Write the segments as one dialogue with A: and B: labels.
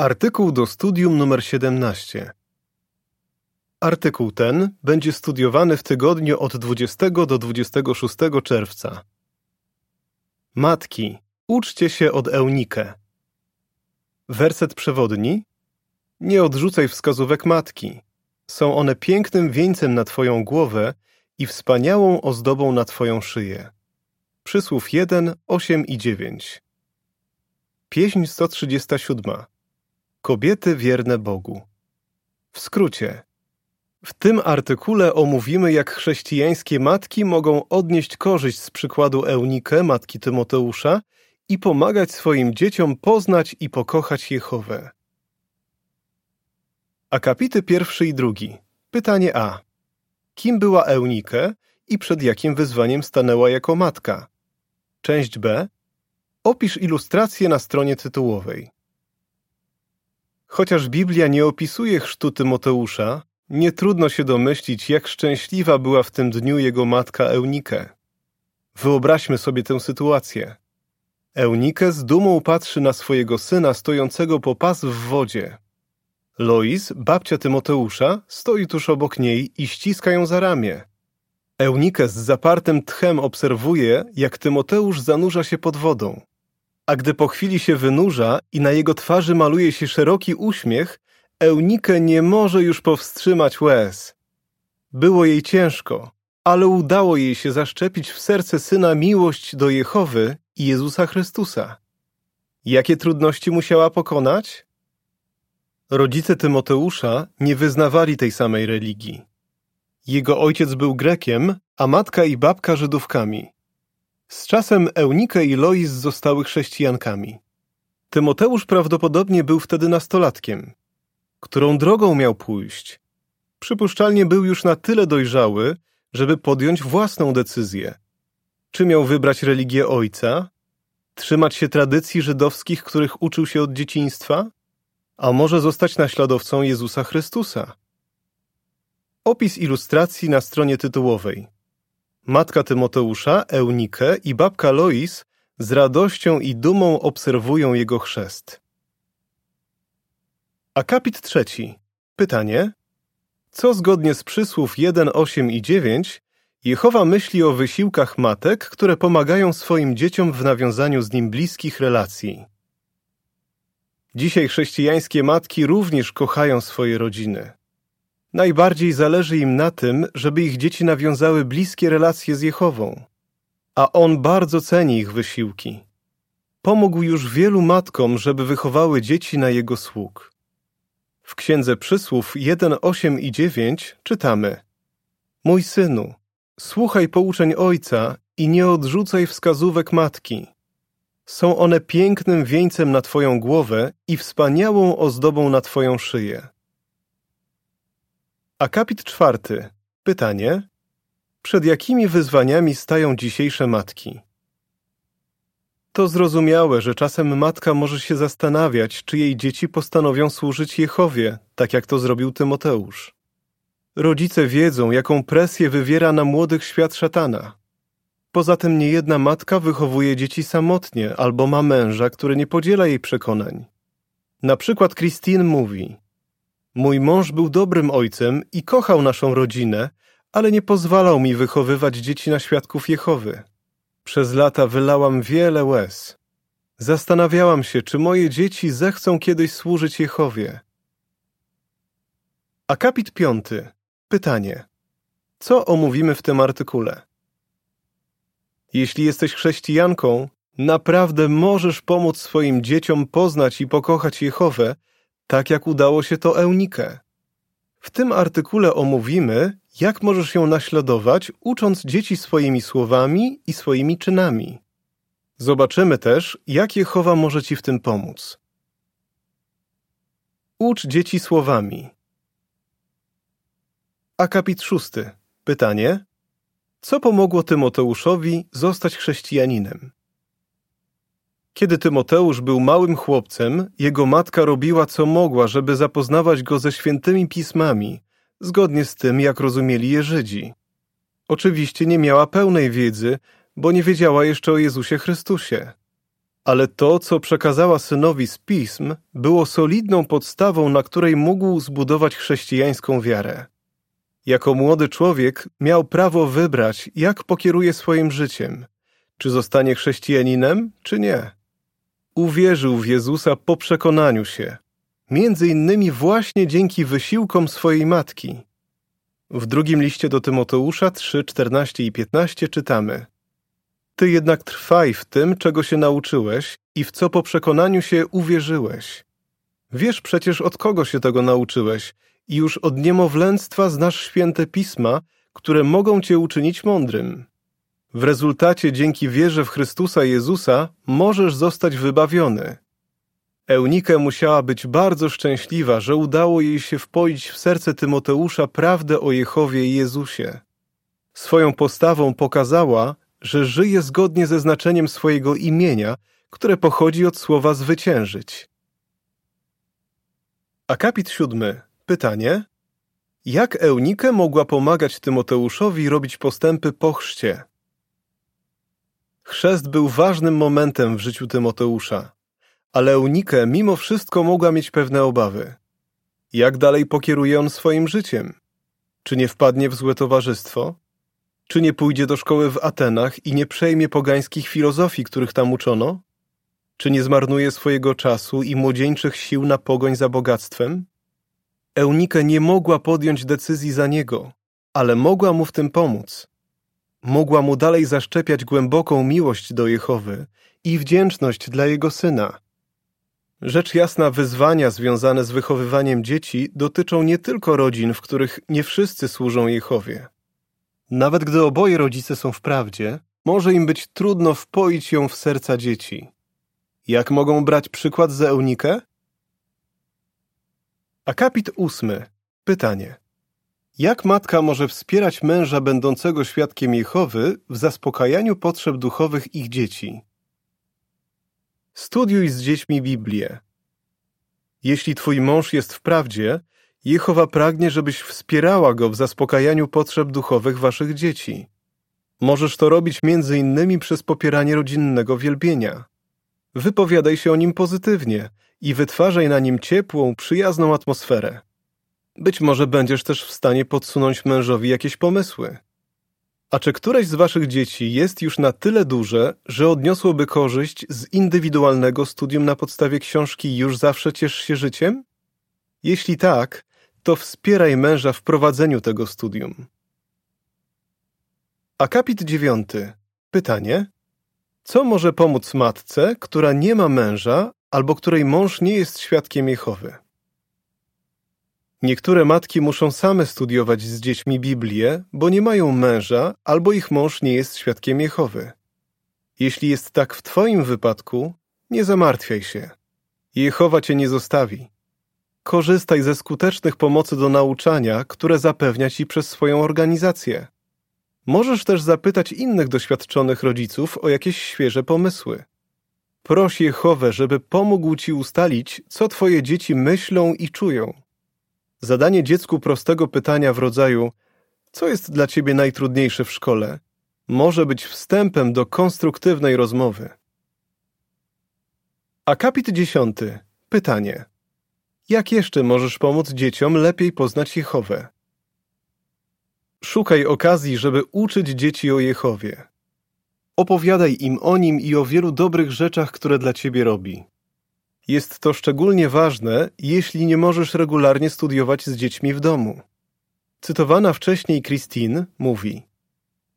A: Artykuł do studium numer 17. Artykuł ten będzie studiowany w tygodniu od 20 do 26 czerwca. Matki, uczcie się od Eunikę. Werset przewodni. Nie odrzucaj wskazówek matki. Są one pięknym wieńcem na twoją głowę i wspaniałą ozdobą na twoją szyję. Przysłów 1, 8 i 9. Pieśń 137. Kobiety wierne Bogu. W skrócie. W tym artykule omówimy, jak chrześcijańskie matki mogą odnieść korzyść z przykładu Eunikę, matki Tymoteusza, i pomagać swoim dzieciom poznać i pokochać Jehowę. Akapity pierwszy i drugi. Pytanie A. Kim była Eunike i przed jakim wyzwaniem stanęła jako matka? Część B. Opisz ilustrację na stronie tytułowej. Chociaż Biblia nie opisuje chrztu Tymoteusza, nie trudno się domyślić, jak szczęśliwa była w tym dniu jego matka Eunike. Wyobraźmy sobie tę sytuację. Eunike z dumą patrzy na swojego syna stojącego po pas w wodzie. Lois, babcia Tymoteusza, stoi tuż obok niej i ściska ją za ramię. Eunike z zapartym tchem obserwuje, jak Tymoteusz zanurza się pod wodą. A gdy po chwili się wynurza i na jego twarzy maluje się szeroki uśmiech, Eunike nie może już powstrzymać łez. Było jej ciężko, ale udało jej się zaszczepić w serce syna miłość do Jehowy i Jezusa Chrystusa. Jakie trudności musiała pokonać? Rodzice Tymoteusza nie wyznawali tej samej religii. Jego ojciec był Grekiem, a matka i babka Żydówkami. Z czasem Eunike i Lois zostały chrześcijankami. Tymoteusz prawdopodobnie był wtedy nastolatkiem. Którą drogą miał pójść? Przypuszczalnie był już na tyle dojrzały, żeby podjąć własną decyzję. Czy miał wybrać religię ojca? Trzymać się tradycji żydowskich, których uczył się od dzieciństwa? A może zostać naśladowcą Jezusa Chrystusa? Opis ilustracji na stronie tytułowej. Matka Tymoteusza, Eunike i babka Lois z radością i dumą obserwują jego chrzest. Akapit trzeci. Pytanie. Co zgodnie z przysłów 1, 8 i 9 Jehowa myśli o wysiłkach matek, które pomagają swoim dzieciom w nawiązaniu z nim bliskich relacji? Dzisiaj chrześcijańskie matki również kochają swoje rodziny. Najbardziej zależy im na tym, żeby ich dzieci nawiązały bliskie relacje z Jehową, a On bardzo ceni ich wysiłki. Pomógł już wielu matkom, żeby wychowały dzieci na Jego sług. W Księdze Przysłów 1, 8 i 9 czytamy Mój synu, słuchaj pouczeń ojca i nie odrzucaj wskazówek matki. Są one pięknym wieńcem na twoją głowę i wspaniałą ozdobą na twoją szyję. Akapit czwarty. Pytanie. Przed jakimi wyzwaniami stają dzisiejsze matki? To zrozumiałe, że czasem matka może się zastanawiać, czy jej dzieci postanowią służyć Jehowie, tak jak to zrobił Tymoteusz. Rodzice wiedzą, jaką presję wywiera na młodych świat szatana. Poza tym niejedna matka wychowuje dzieci samotnie albo ma męża, który nie podziela jej przekonań. Na przykład Christine mówi: Mój mąż był dobrym ojcem i kochał naszą rodzinę, ale nie pozwalał mi wychowywać dzieci na świadków Jehowy. Przez lata wylałam wiele łez. Zastanawiałam się, czy moje dzieci zechcą kiedyś służyć Jehowie. Akapit piąty. Pytanie. Co omówimy w tym artykule? Jeśli jesteś chrześcijanką, naprawdę możesz pomóc swoim dzieciom poznać i pokochać Jehowę, tak jak udało się to Eunikę. W tym artykule omówimy, jak możesz ją naśladować, ucząc dzieci swoimi słowami i swoimi czynami. Zobaczymy też, jak Jehowa może Ci w tym pomóc. Ucz dzieci słowami. Akapit szósty. Pytanie. Co pomogło Tymoteuszowi zostać chrześcijaninem? Kiedy Tymoteusz był małym chłopcem, jego matka robiła co mogła, żeby zapoznawać go ze świętymi pismami, zgodnie z tym, jak rozumieli je Żydzi. Oczywiście nie miała pełnej wiedzy, bo nie wiedziała jeszcze o Jezusie Chrystusie. ale to, co przekazała synowi z pism, było solidną podstawą, na której mógł zbudować chrześcijańską wiarę. Jako młody człowiek miał prawo wybrać, jak pokieruje swoim życiem, czy zostanie chrześcijaninem, czy nie. Uwierzył w Jezusa po przekonaniu się, między innymi właśnie dzięki wysiłkom swojej matki. W drugim liście do Tymoteusza 3, 14 i 15 czytamy Ty jednak trwaj w tym, czego się nauczyłeś i w co po przekonaniu się uwierzyłeś. Wiesz przecież, od kogo się tego nauczyłeś i już od niemowlęctwa znasz święte pisma, które mogą cię uczynić mądrym. W rezultacie dzięki wierze w Chrystusa Jezusa możesz zostać wybawiony. Eunike musiała być bardzo szczęśliwa, że udało jej się wpoić w serce Tymoteusza prawdę o Jehowie i Jezusie. Swoją postawą pokazała, że żyje zgodnie ze znaczeniem swojego imienia, które pochodzi od słowa zwyciężyć. Akapit siódmy. Pytanie. Jak Eunike mogła pomagać Tymoteuszowi robić postępy po chrzcie? Chrzest był ważnym momentem w życiu Tymoteusza, ale Eunike mimo wszystko mogła mieć pewne obawy. Jak dalej pokieruje on swoim życiem? Czy nie wpadnie w złe towarzystwo? Czy nie pójdzie do szkoły w Atenach i nie przejmie pogańskich filozofii, których tam uczono? Czy nie zmarnuje swojego czasu i młodzieńczych sił na pogoń za bogactwem? Eunike nie mogła podjąć decyzji za niego, ale mogła mu w tym pomóc. Mogła mu dalej zaszczepiać głęboką miłość do Jehowy i wdzięczność dla jego syna. Rzecz jasna, wyzwania związane z wychowywaniem dzieci dotyczą nie tylko rodzin, w których nie wszyscy służą Jehowie. Nawet gdy oboje rodzice są w prawdzie, może im być trudno wpoić ją w serca dzieci. Jak mogą brać przykład z Eunikę? Akapit ósmy. Pytanie. Jak matka może wspierać męża będącego świadkiem Jehowy w zaspokajaniu potrzeb duchowych ich dzieci? Studiuj z dziećmi Biblię. Jeśli twój mąż jest w prawdzie, Jehowa pragnie, żebyś wspierała go w zaspokajaniu potrzeb duchowych waszych dzieci. Możesz to robić między innymi przez popieranie rodzinnego wielbienia. Wypowiadaj się o nim pozytywnie i wytwarzaj na nim ciepłą, przyjazną atmosferę. Być może będziesz też w stanie podsunąć mężowi jakieś pomysły. A czy któreś z waszych dzieci jest już na tyle duże, że odniosłoby korzyść z indywidualnego studium na podstawie książki Już zawsze ciesz się życiem? Jeśli tak, to wspieraj męża w prowadzeniu tego studium. Akapit dziewiąty. Pytanie. Co może pomóc matce, która nie ma męża albo której mąż nie jest świadkiem Jehowy? Niektóre matki muszą same studiować z dziećmi Biblię, bo nie mają męża albo ich mąż nie jest świadkiem Jehowy. Jeśli jest tak w Twoim wypadku, nie zamartwiaj się. Jehowa Cię nie zostawi. Korzystaj ze skutecznych pomocy do nauczania, które zapewnia Ci przez swoją organizację. Możesz też zapytać innych doświadczonych rodziców o jakieś świeże pomysły. Proś Jehowę, żeby pomógł Ci ustalić, co Twoje dzieci myślą i czują. Zadanie dziecku prostego pytania w rodzaju co jest dla ciebie najtrudniejsze w szkole, może być wstępem do konstruktywnej rozmowy. Akapit dziesiąty. Pytanie. Jak jeszcze możesz pomóc dzieciom lepiej poznać Jehowę? Szukaj okazji, żeby uczyć dzieci o Jehowie. Opowiadaj im o nim i o wielu dobrych rzeczach, które dla ciebie robi. Jest to szczególnie ważne, jeśli nie możesz regularnie studiować z dziećmi w domu. Cytowana wcześniej Christine mówi: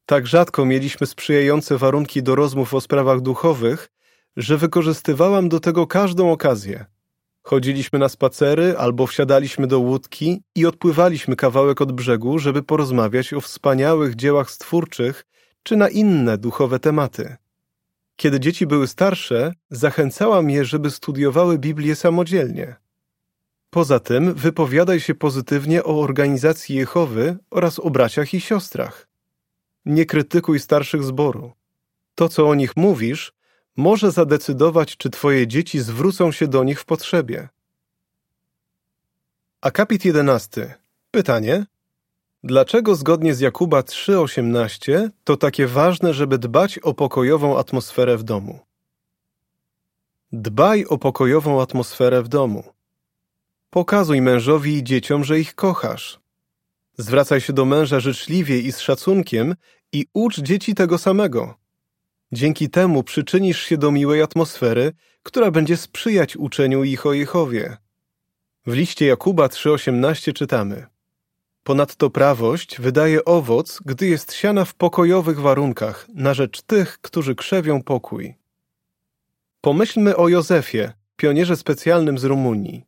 A: Tak rzadko mieliśmy sprzyjające warunki do rozmów o sprawach duchowych, że wykorzystywałam do tego każdą okazję. Chodziliśmy na spacery albo wsiadaliśmy do łódki i odpływaliśmy kawałek od brzegu, żeby porozmawiać o wspaniałych dziełach stwórczych czy na inne duchowe tematy. Kiedy dzieci były starsze, zachęcałam je, żeby studiowały Biblię samodzielnie. Poza tym wypowiadaj się pozytywnie o organizacji Jehowy oraz o braciach i siostrach. Nie krytykuj starszych zboru. To, co o nich mówisz, może zadecydować, czy twoje dzieci zwrócą się do nich w potrzebie. Akapit 11. Pytanie: Dlaczego zgodnie z Jakuba 3:18 to takie ważne, żeby dbać o pokojową atmosferę w domu? Dbaj o pokojową atmosferę w domu. Pokazuj mężowi i dzieciom, że ich kochasz. Zwracaj się do męża życzliwie i z szacunkiem i ucz dzieci tego samego. Dzięki temu przyczynisz się do miłej atmosfery, która będzie sprzyjać uczeniu ich o Jehowie. W liście Jakuba 3,18 czytamy Ponadto prawość wydaje owoc, gdy jest siana w pokojowych warunkach, na rzecz tych, którzy krzewią pokój. Pomyślmy o Józefie, pionierze specjalnym z Rumunii.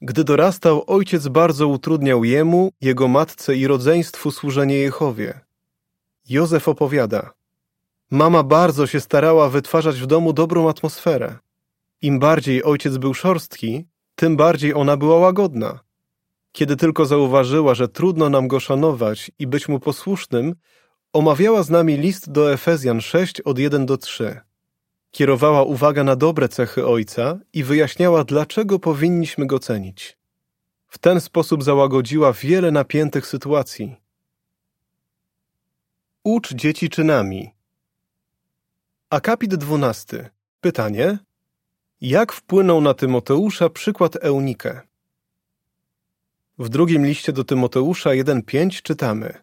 A: Gdy dorastał, ojciec bardzo utrudniał jemu, jego matce i rodzeństwu służenie Jehowie. Józef opowiada: Mama bardzo się starała wytwarzać w domu dobrą atmosferę. Im bardziej ojciec był szorstki, tym bardziej ona była łagodna. Kiedy tylko zauważyła, że trudno nam go szanować i być mu posłusznym, omawiała z nami list do Efezjan 6 od 1 do 3. Kierowała uwagę na dobre cechy ojca i wyjaśniała, dlaczego powinniśmy go cenić. W ten sposób załagodziła wiele napiętych sytuacji. Ucz dzieci czynami. Akapit 12. Pytanie: Jak wpłynął na Tymoteusza przykład Eunikę? W drugim liście do Tymoteusza 1:5 czytamy: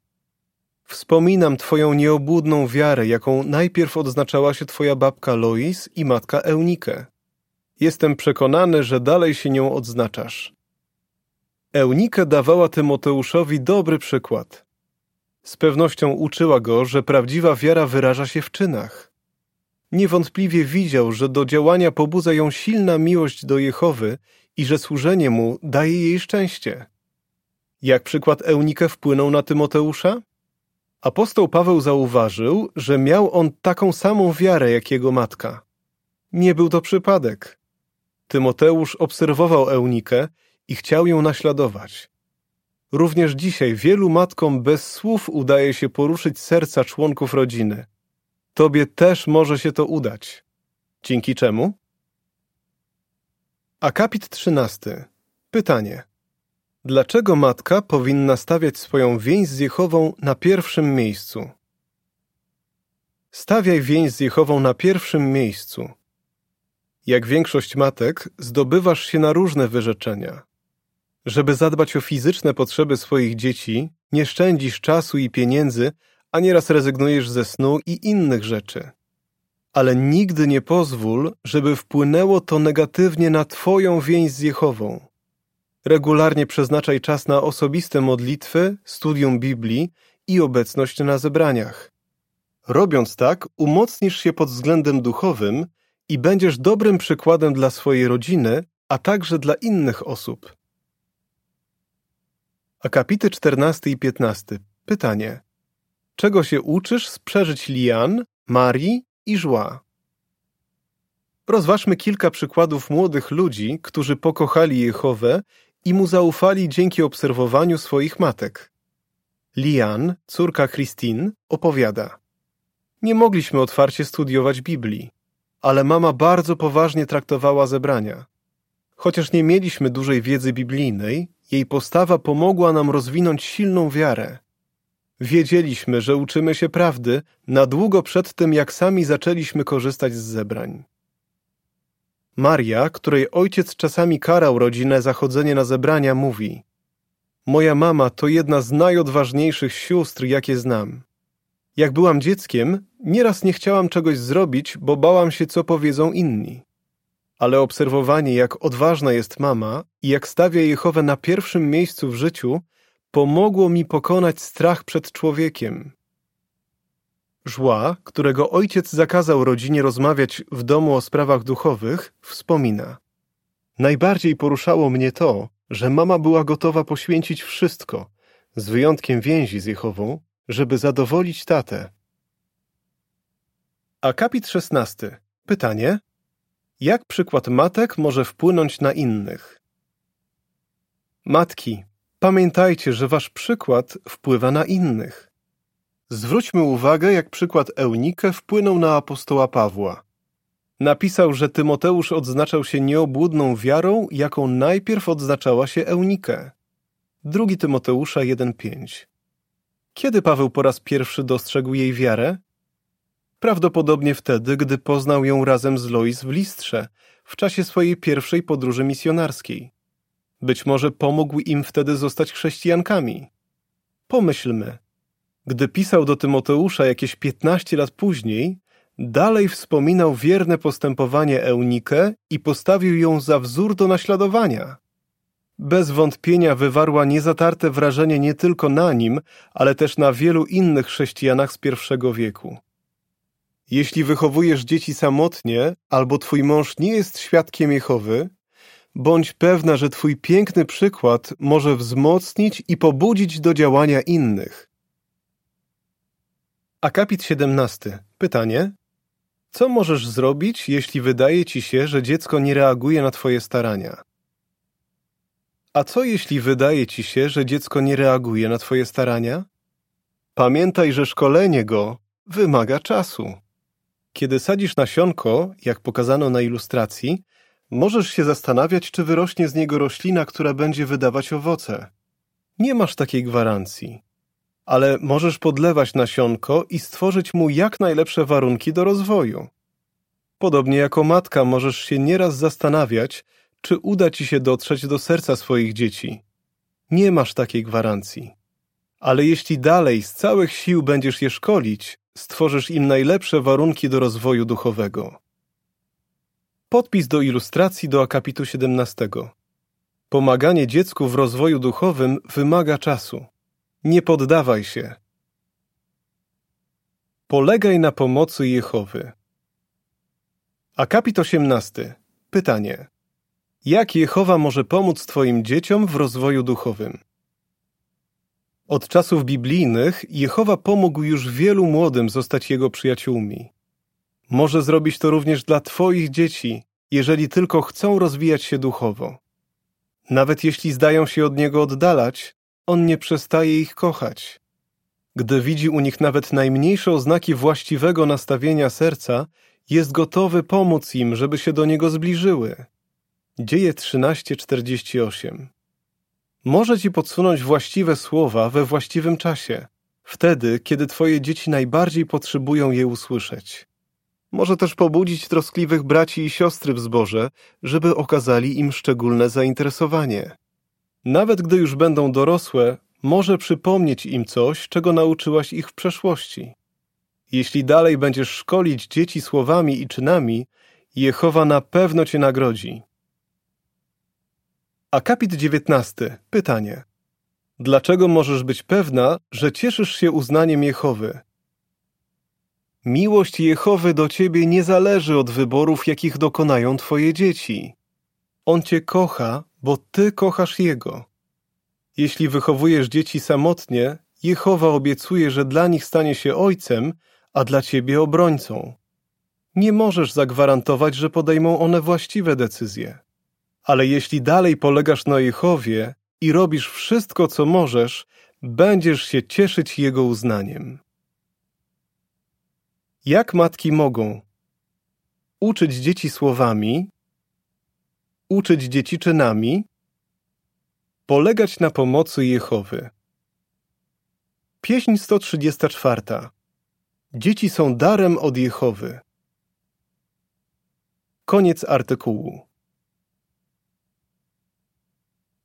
A: Wspominam Twoją nieobłudną wiarę, jaką najpierw odznaczała się Twoja babka Lois i matka Eunike. Jestem przekonany, że dalej się nią odznaczasz. Eunike dawała Tymoteuszowi dobry przykład. Z pewnością uczyła go, że prawdziwa wiara wyraża się w czynach. Niewątpliwie widział, że do działania pobudza ją silna miłość do Jehowy i że służenie mu daje jej szczęście. Jak przykład Eunike wpłynął na Tymoteusza? Apostoł Paweł zauważył, że miał on taką samą wiarę jak jego matka. Nie był to przypadek. Tymoteusz obserwował Eunikę i chciał ją naśladować. Również dzisiaj wielu matkom bez słów udaje się poruszyć serca członków rodziny. Tobie też może się to udać. Dzięki czemu? Akapit 13. Pytanie. Dlaczego matka powinna stawiać swoją więź z Jehową na pierwszym miejscu? Stawiaj więź z Jehową na pierwszym miejscu. Jak większość matek, zdobywasz się na różne wyrzeczenia. Żeby zadbać o fizyczne potrzeby swoich dzieci, nie szczędzisz czasu i pieniędzy, a nieraz rezygnujesz ze snu i innych rzeczy. Ale nigdy nie pozwól, żeby wpłynęło to negatywnie na Twoją więź z Jehową. Regularnie przeznaczaj czas na osobiste modlitwy, studium Biblii i obecność na zebraniach. Robiąc tak, umocnisz się pod względem duchowym i będziesz dobrym przykładem dla swojej rodziny, a także dla innych osób. Akapity 14 i 15. Pytanie. Czego się uczysz z przeżyć Lian, Marii i Żła? Rozważmy kilka przykładów młodych ludzi, którzy pokochali Jehowę i mu zaufali dzięki obserwowaniu swoich matek. Lian, córka Christine, opowiada: Nie mogliśmy otwarcie studiować Biblii, ale mama bardzo poważnie traktowała zebrania. Chociaż nie mieliśmy dużej wiedzy biblijnej, jej postawa pomogła nam rozwinąć silną wiarę. Wiedzieliśmy, że uczymy się prawdy na długo przed tym, jak sami zaczęliśmy korzystać z zebrań. Maria, której ojciec czasami karał rodzinę za chodzenie na zebrania, mówi: Moja mama to jedna z najodważniejszych sióstr, jakie znam. Jak byłam dzieckiem, nieraz nie chciałam czegoś zrobić, bo bałam się, co powiedzą inni. Ale obserwowanie, jak odważna jest mama i jak stawia Jehowę na pierwszym miejscu w życiu, pomogło mi pokonać strach przed człowiekiem. Żła, którego ojciec zakazał rodzinie rozmawiać w domu o sprawach duchowych, wspomina: Najbardziej poruszało mnie to, że mama była gotowa poświęcić wszystko, z wyjątkiem więzi z Jehową, żeby zadowolić tatę. Akapit 16. Pytanie: Jak przykład matek może wpłynąć na innych? Matki, pamiętajcie, że wasz przykład wpływa na innych. Zwróćmy uwagę, jak przykład Eunike wpłynął na apostoła Pawła. Napisał, że Tymoteusz odznaczał się nieobłudną wiarą, jaką najpierw odznaczała się Eunike. Drugi Tymoteusza 1:5. Kiedy Paweł po raz pierwszy dostrzegł jej wiarę? Prawdopodobnie wtedy, gdy poznał ją razem z Lois w Listrze, w czasie swojej pierwszej podróży misjonarskiej. Być może pomógł im wtedy zostać chrześcijankami. Pomyślmy, gdy pisał do Tymoteusza jakieś 15 lat później, dalej wspominał wierne postępowanie Eunikę i postawił ją za wzór do naśladowania. Bez wątpienia wywarła niezatarte wrażenie nie tylko na nim, ale też na wielu innych chrześcijanach z pierwszego wieku. Jeśli wychowujesz dzieci samotnie, albo twój mąż nie jest świadkiem Jehowy, bądź pewna, że twój piękny przykład może wzmocnić i pobudzić do działania innych. Akapit 17. Pytanie. Co możesz zrobić, jeśli wydaje ci się, że dziecko nie reaguje na twoje starania? A co jeśli wydaje ci się, że dziecko nie reaguje na twoje starania? Pamiętaj, że szkolenie go wymaga czasu. Kiedy sadzisz nasionko, jak pokazano na ilustracji, możesz się zastanawiać, czy wyrośnie z niego roślina, która będzie wydawać owoce. Nie masz takiej gwarancji, ale możesz podlewać nasionko i stworzyć mu jak najlepsze warunki do rozwoju. Podobnie jako matka możesz się nieraz zastanawiać, czy uda ci się dotrzeć do serca swoich dzieci. Nie masz takiej gwarancji. Ale jeśli dalej z całych sił będziesz je szkolić, stworzysz im najlepsze warunki do rozwoju duchowego. Podpis do ilustracji do akapitu 17. Pomaganie dziecku w rozwoju duchowym wymaga czasu. Nie poddawaj się. Polegaj na pomocy Jehowy. Akapit 18. Pytanie. Jak Jehowa może pomóc Twoim dzieciom w rozwoju duchowym? Od czasów biblijnych Jehowa pomógł już wielu młodym zostać Jego przyjaciółmi. Może zrobić to również dla Twoich dzieci, jeżeli tylko chcą rozwijać się duchowo. Nawet jeśli zdają się od Niego oddalać, On nie przestaje ich kochać. Gdy widzi u nich nawet najmniejsze oznaki właściwego nastawienia serca, jest gotowy pomóc im, żeby się do Niego zbliżyły. Dzieje 13:48 Może Ci podsunąć właściwe słowa we właściwym czasie, wtedy, kiedy Twoje dzieci najbardziej potrzebują je usłyszeć. Może też pobudzić troskliwych braci i siostry w zborze, żeby okazali im szczególne zainteresowanie. Nawet gdy już będą dorosłe, może przypomnieć im coś, czego nauczyłaś ich w przeszłości. Jeśli dalej będziesz szkolić dzieci słowami i czynami, Jehowa na pewno cię nagrodzi. Akapit 19. Pytanie. Dlaczego możesz być pewna, że cieszysz się uznaniem Jehowy? Miłość Jehowy do ciebie nie zależy od wyborów, jakich dokonają twoje dzieci. On cię kocha, bo ty kochasz Jego. Jeśli wychowujesz dzieci samotnie, Jehowa obiecuje, że dla nich stanie się ojcem, a dla ciebie obrońcą. Nie możesz zagwarantować, że podejmą one właściwe decyzje. Ale jeśli dalej polegasz na Jehowie i robisz wszystko, co możesz, będziesz się cieszyć Jego uznaniem. Jak matki mogą uczyć dzieci słowami, uczyć dzieci czynami, polegać na pomocy Jehowy. Pieśń 134. Dzieci są darem od Jehowy. Koniec artykułu.